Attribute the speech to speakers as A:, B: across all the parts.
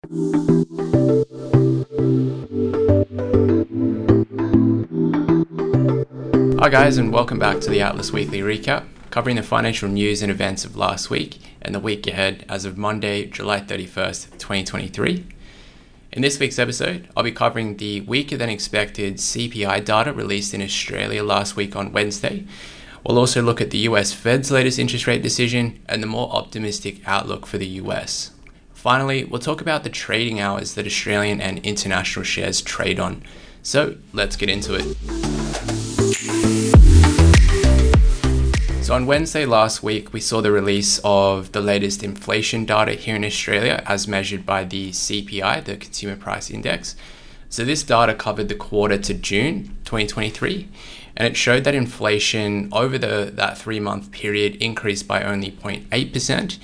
A: Hi, guys, and welcome back to the Atlas Weekly Recap, covering the financial news and events of last week and the week ahead as of Monday, July 31st, 2023. In this week's episode, I'll be covering the weaker than expected CPI data released in Australia last week on Wednesday. We'll also look at the US Fed's latest interest rate decision and the more optimistic outlook for the US. Finally, we'll talk about the trading hours that Australian and international shares trade on. So let's get into it. So, on Wednesday last week, we saw the release of the latest inflation data here in Australia as measured by the CPI, the Consumer Price Index. So, this data covered the quarter to June 2023, and it showed that inflation over the, that three month period increased by only 0.8%.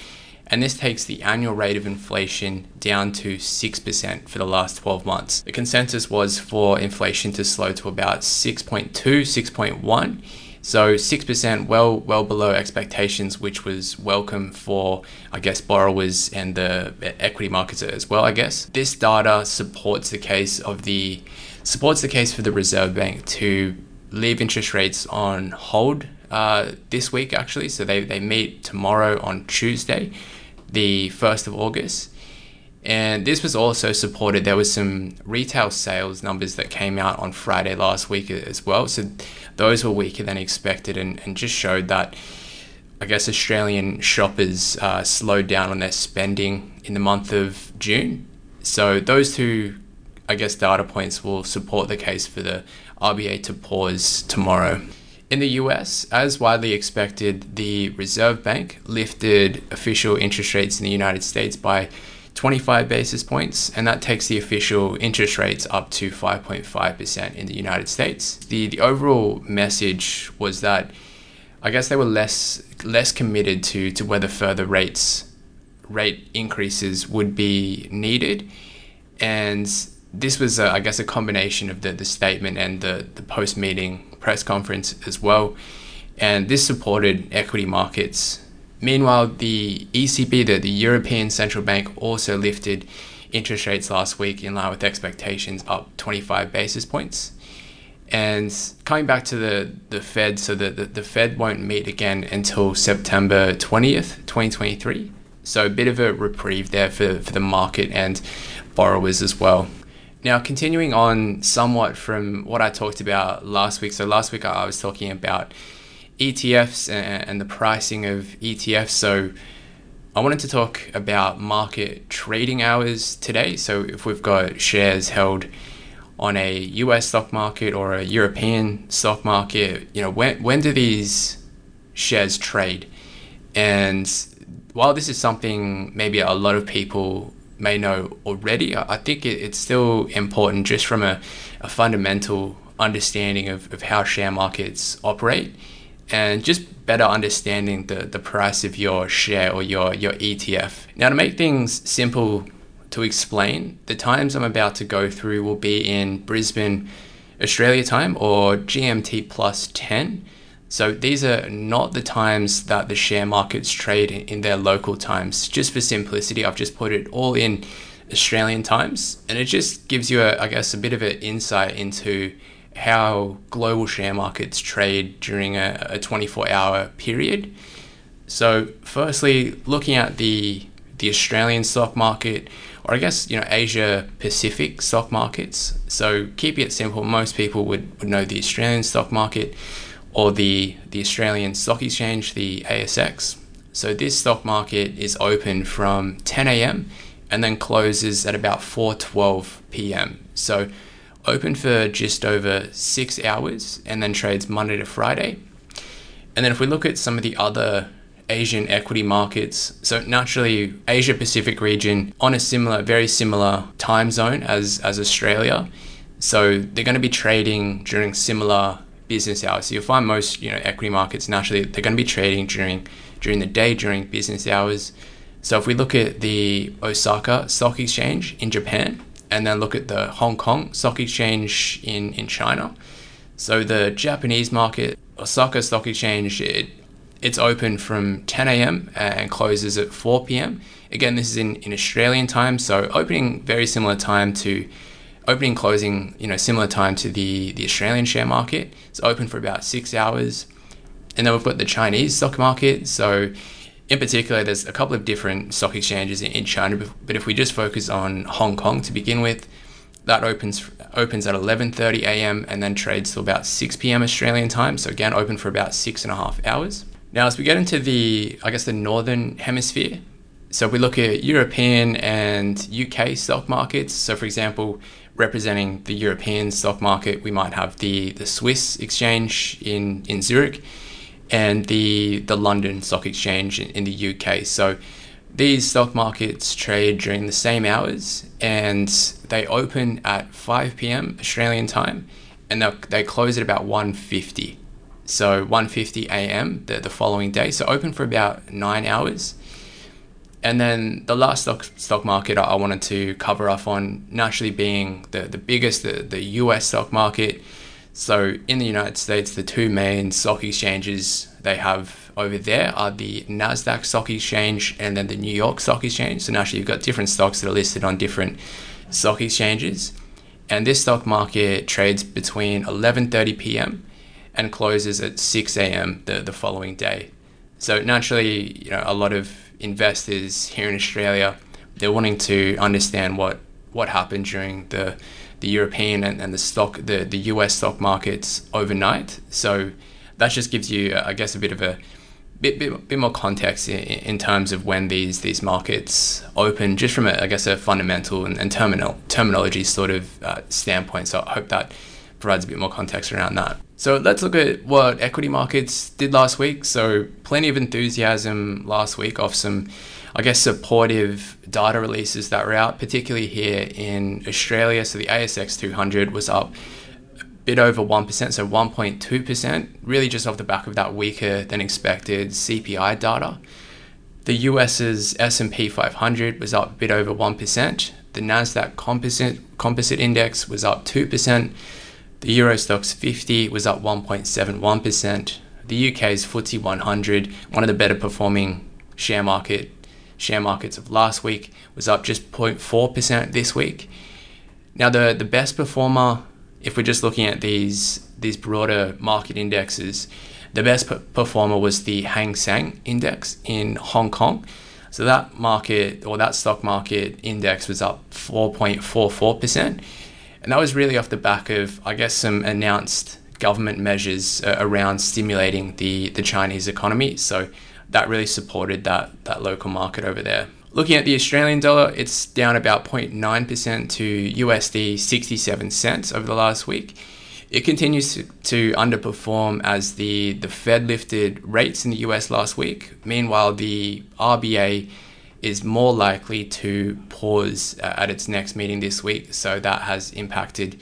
A: And this takes the annual rate of inflation down to 6% for the last 12 months. The consensus was for inflation to slow to about 6.2, 6.1 so 6% well well below expectations, which was welcome for I guess borrowers and the equity markets as well, I guess. This data supports the case of the supports the case for the Reserve Bank to leave interest rates on hold uh, this week actually. So they, they meet tomorrow on Tuesday, the 1st of August. And this was also supported. There was some retail sales numbers that came out on Friday last week as well. So those were weaker than expected and, and just showed that, I guess, Australian shoppers uh, slowed down on their spending in the month of June. So those two, I guess, data points will support the case for the RBA to pause tomorrow. In the US, as widely expected, the Reserve Bank lifted official interest rates in the United States by 25 basis points, and that takes the official interest rates up to 5.5% in the United States. The, the overall message was that I guess they were less less committed to, to whether further rates rate increases would be needed. And this was, uh, I guess, a combination of the, the statement and the, the post meeting press conference as well. And this supported equity markets Meanwhile, the ECB, the, the European Central Bank, also lifted interest rates last week in line with expectations, up 25 basis points. And coming back to the, the Fed, so the, the, the Fed won't meet again until September 20th, 2023. So a bit of a reprieve there for, for the market and borrowers as well. Now, continuing on somewhat from what I talked about last week. So last week I was talking about ETFs and the pricing of ETFs. So I wanted to talk about market trading hours today. So if we've got shares held on a US stock market or a European stock market, you know, when when do these shares trade? And while this is something maybe a lot of people may know already, I think it's still important just from a, a fundamental understanding of, of how share markets operate and just better understanding the, the price of your share or your, your ETF. Now, to make things simple to explain, the times I'm about to go through will be in Brisbane, Australia time or GMT plus 10. So these are not the times that the share markets trade in their local times. Just for simplicity, I've just put it all in Australian times, and it just gives you, a, I guess, a bit of an insight into how global share markets trade during a, a 24 hour period. So, firstly, looking at the the Australian stock market, or I guess you know Asia Pacific stock markets. So, keeping it simple, most people would, would know the Australian stock market or the the Australian Stock Exchange, the ASX. So, this stock market is open from 10 a.m. and then closes at about 4:12 p.m. So open for just over six hours and then trades Monday to Friday. And then if we look at some of the other Asian equity markets, so naturally Asia Pacific region on a similar, very similar time zone as, as Australia. So they're going to be trading during similar business hours. So you'll find most, you know, equity markets naturally they're going to be trading during during the day during business hours. So if we look at the Osaka Stock Exchange in Japan, and then look at the Hong Kong Stock Exchange in, in China. So the Japanese market, Osaka Stock Exchange, it, it's open from 10 a.m. and closes at 4 p.m. Again, this is in, in Australian time, so opening very similar time to opening closing, you know, similar time to the, the Australian share market. It's open for about six hours. And then we've got the Chinese stock market. So in particular, there's a couple of different stock exchanges in, in China, but if we just focus on Hong Kong to begin with, that opens opens at 11:30 a.m. and then trades till about 6 p.m. Australian time. So again, open for about six and a half hours. Now, as we get into the, I guess, the northern hemisphere, so we look at European and UK stock markets, so for example, representing the European stock market, we might have the, the Swiss exchange in, in Zurich and the, the London Stock Exchange in, in the UK. So these stock markets trade during the same hours and they open at 5 p.m. Australian time and they close at about 1.50. So 1.50 a.m. The, the following day. So open for about nine hours. And then the last stock, stock market I wanted to cover off on naturally being the, the biggest, the, the US stock market. So in the United States, the two main stock exchanges they have over there are the NASDAQ stock exchange and then the New York stock exchange. So naturally you've got different stocks that are listed on different stock exchanges. And this stock market trades between 11.30 p.m. and closes at 6 a.m. The, the following day. So naturally, you know, a lot of investors here in Australia, they're wanting to understand what what happened during the the European and, and the stock the, the US stock markets overnight. So that just gives you, I guess, a bit of a bit, bit, bit more context in, in terms of when these these markets open, just from a, I guess a fundamental and, and terminal terminology sort of uh, standpoint. So I hope that provides a bit more context around that. So let's look at what equity markets did last week. So plenty of enthusiasm last week off some, I guess, supportive data releases that were out, particularly here in Australia. So the ASX 200 was up a bit over 1%, so 1.2%, really just off the back of that weaker than expected CPI data. The US's S&P 500 was up a bit over 1%. The Nasdaq Composite Composite Index was up 2%. The Euro Stoxx 50 was up 1.71%. The UK's FTSE 100, one of the better performing share market share markets of last week, was up just 0.4% this week. Now the the best performer, if we're just looking at these these broader market indexes, the best performer was the Hang Seng index in Hong Kong. So that market or that stock market index was up 4.44%. And that was really off the back of, I guess, some announced government measures uh, around stimulating the, the Chinese economy. So that really supported that, that local market over there. Looking at the Australian dollar, it's down about 0.9% to USD 67 cents over the last week. It continues to, to, underperform as the, the Fed lifted rates in the US last week. Meanwhile, the RBA is more likely to pause uh, at its next meeting this week. So that has impacted,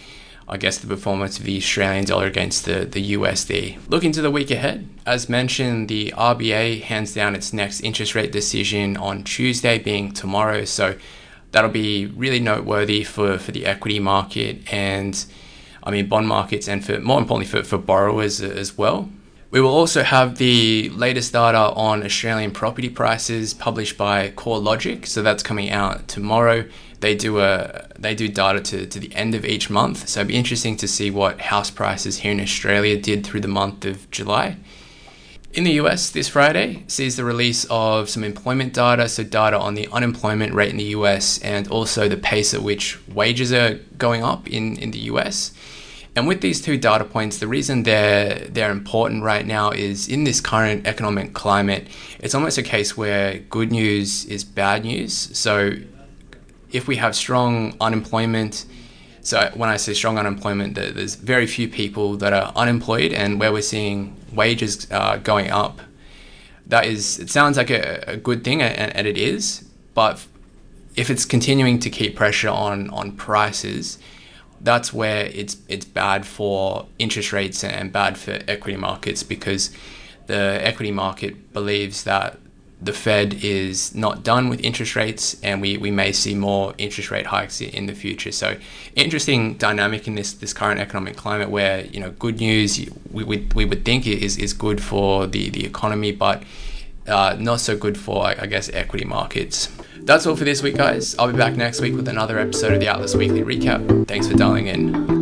A: I guess, the performance of the Australian dollar against the, the USD. Looking to the week ahead, as mentioned, the RBA hands down its next interest rate decision on Tuesday, being tomorrow. So that'll be really noteworthy for, for the equity market and I mean bond markets and for more importantly for, for borrowers as well. We will also have the latest data on Australian property prices published by CoreLogic. So that's coming out tomorrow. They do a they do data to, to the end of each month. So it'd be interesting to see what house prices here in Australia did through the month of July. In the US this Friday sees the release of some employment data, so data on the unemployment rate in the US and also the pace at which wages are going up in, in the US. And with these two data points, the reason they're they're important right now is in this current economic climate, it's almost a case where good news is bad news. So if we have strong unemployment, so when I say strong unemployment, there's very few people that are unemployed, and where we're seeing wages uh, going up, that is it sounds like a, a good thing, and, and it is. But if it's continuing to keep pressure on on prices, that's where it's it's bad for interest rates and bad for equity markets because the equity market believes that the Fed is not done with interest rates, and we, we may see more interest rate hikes in the future. So, interesting dynamic in this this current economic climate, where you know good news we would we would think is is good for the the economy, but uh, not so good for I guess equity markets. That's all for this week, guys. I'll be back next week with another episode of the Atlas Weekly Recap. Thanks for dialing in.